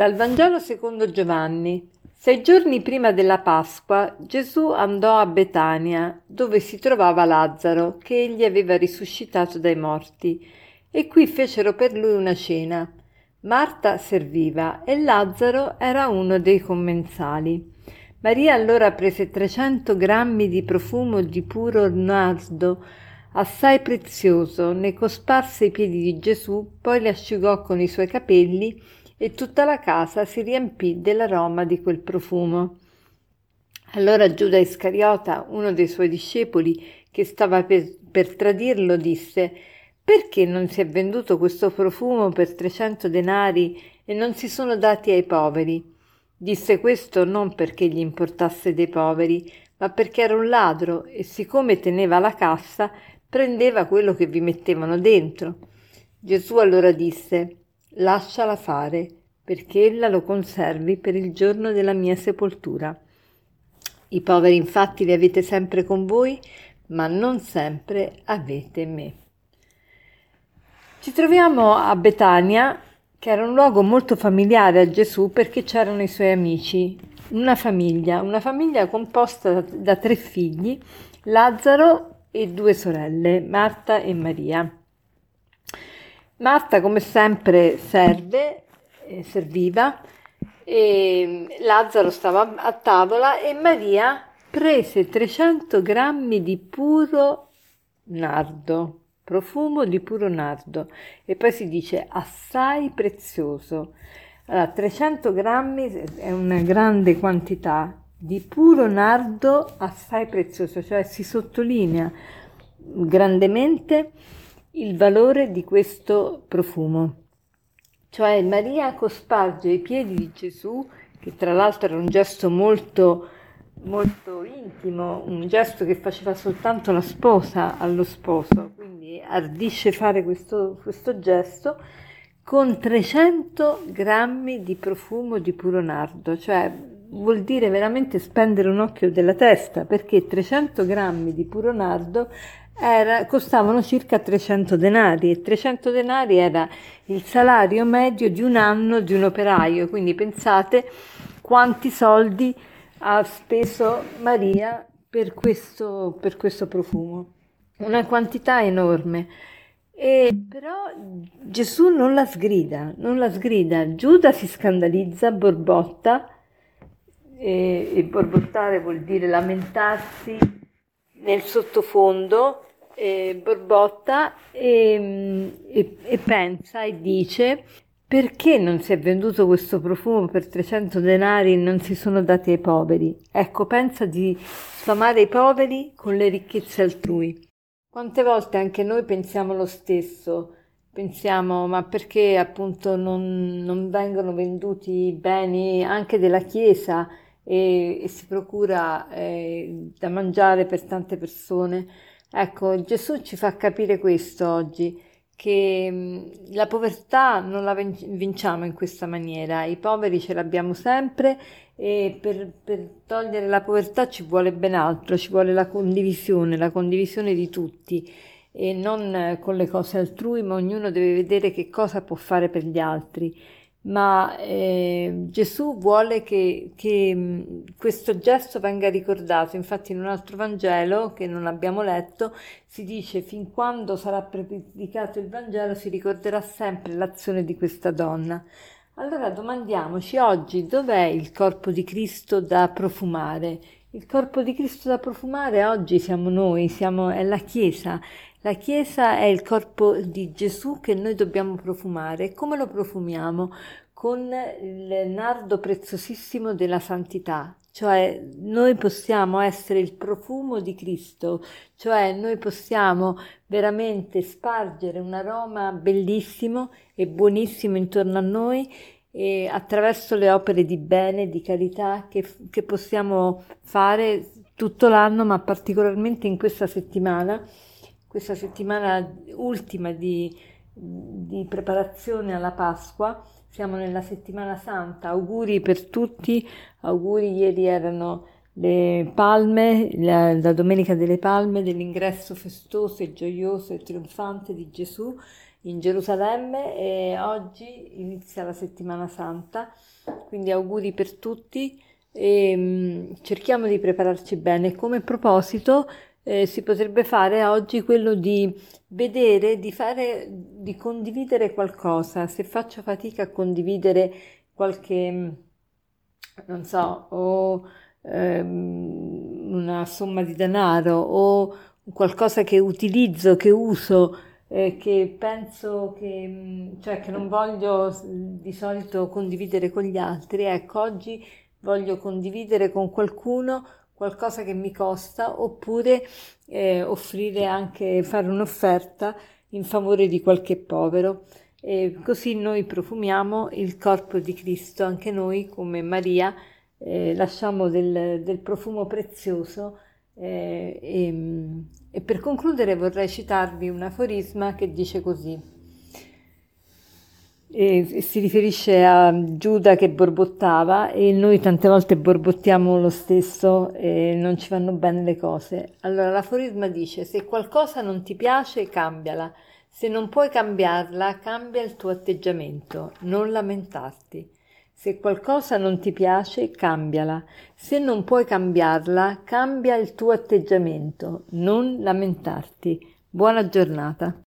Dal Vangelo secondo Giovanni. Sei giorni prima della Pasqua Gesù andò a Betania, dove si trovava Lazzaro, che egli aveva risuscitato dai morti, e qui fecero per lui una cena. Marta serviva e Lazzaro era uno dei commensali. Maria allora prese 300 grammi di profumo di puro nardo, assai prezioso, ne cosparse i piedi di Gesù, poi li asciugò con i suoi capelli e tutta la casa si riempì dell'aroma di quel profumo. Allora Giuda Iscariota, uno dei suoi discepoli, che stava per, per tradirlo, disse perché non si è venduto questo profumo per trecento denari e non si sono dati ai poveri? Disse questo non perché gli importasse dei poveri, ma perché era un ladro e siccome teneva la cassa, prendeva quello che vi mettevano dentro. Gesù allora disse, lasciala fare, perché ella lo conservi per il giorno della mia sepoltura. I poveri infatti li avete sempre con voi, ma non sempre avete me. Ci troviamo a Betania, che era un luogo molto familiare a Gesù perché c'erano i suoi amici, una famiglia, una famiglia composta da, tre figli, Lazzaro e due sorelle, Marta e Maria. Marta, come sempre, serve, eh, serviva, e Lazzaro stava a tavola e Maria prese 300 grammi di puro nardo profumo di puro nardo e poi si dice assai prezioso. Allora, 300 grammi è una grande quantità di puro nardo assai prezioso, cioè si sottolinea grandemente il valore di questo profumo. Cioè Maria cosparge i piedi di Gesù, che tra l'altro era un gesto molto molto intimo, un gesto che faceva soltanto la sposa allo sposo, quindi ardisce fare questo, questo gesto con 300 grammi di profumo di puro nardo, cioè vuol dire veramente spendere un occhio della testa, perché 300 grammi di puro nardo era, costavano circa 300 denari e 300 denari era il salario medio di un anno di un operaio, quindi pensate quanti soldi ha speso Maria per questo, per questo profumo, una quantità enorme. E però Gesù non la sgrida, non la sgrida. Giuda si scandalizza, borbotta, e, e borbottare vuol dire lamentarsi nel sottofondo, e borbotta e, e, e pensa e dice perché non si è venduto questo profumo per 300 denari e non si sono dati ai poveri? Ecco, pensa di sfamare i poveri con le ricchezze altrui. Quante volte anche noi pensiamo lo stesso, pensiamo ma perché appunto non, non vengono venduti i beni anche della Chiesa e, e si procura eh, da mangiare per tante persone? Ecco, Gesù ci fa capire questo oggi che mm, la povertà non la vinciamo in questa maniera, i poveri ce l'abbiamo sempre e per, per, togliere la povertà ci vuole ben altro, ci vuole la condivisione, la condivisione di tutti e non con le cose altrui, ma ognuno deve vedere che cosa può fare per gli altri ma eh, Gesù vuole che, che, mm, questo gesto venga ricordato. Infatti, in un altro Vangelo che non abbiamo letto, si dice: fin quando sarà predicato il Vangelo, si ricorderà sempre l'azione di questa donna. Allora domandiamoci oggi dov'è il corpo di Cristo da profumare? Il corpo di Cristo da profumare oggi siamo noi, siamo, è la Chiesa. La Chiesa è il corpo di Gesù che noi dobbiamo profumare. Come lo profumiamo? Con il nardo preziosissimo della santità, cioè noi possiamo essere il profumo di Cristo, cioè noi possiamo veramente spargere un aroma bellissimo e buonissimo intorno a noi e attraverso le opere di bene, di carità che, che possiamo fare tutto l'anno, ma particolarmente in questa settimana questa settimana ultima di, di preparazione alla Pasqua. Siamo nella settimana santa, auguri per tutti, auguri ieri erano le palme, la, la, domenica delle palme, dell'ingresso festoso e gioioso e trionfante di Gesù in Gerusalemme e oggi inizia la settimana santa, quindi auguri per tutti e um, cerchiamo di prepararci bene. Come proposito eh, si potrebbe fare oggi quello di vedere, di fare, di condividere qualcosa. Se faccio fatica a condividere qualche, non so, o ehm, una somma di denaro o qualcosa che utilizzo, che uso, eh, che penso che, cioè che non voglio di solito condividere con gli altri, ecco, oggi voglio condividere con qualcuno qualcosa che mi costa oppure eh, offrire anche, fare un'offerta in favore di qualche povero. E così noi profumiamo il corpo di Cristo, anche noi come Maria eh, lasciamo del, del, profumo prezioso. Eh, e, e per concludere vorrei citarvi un aforisma che dice così e si riferisce a Giuda che borbottava e noi tante volte borbottiamo lo stesso e non ci vanno bene le cose. Allora l'aforisma dice se qualcosa non ti piace cambiala, se non puoi cambiarla cambia il tuo atteggiamento, non lamentarti. Se qualcosa non ti piace cambiala, se non puoi cambiarla cambia il tuo atteggiamento, non lamentarti. Buona giornata.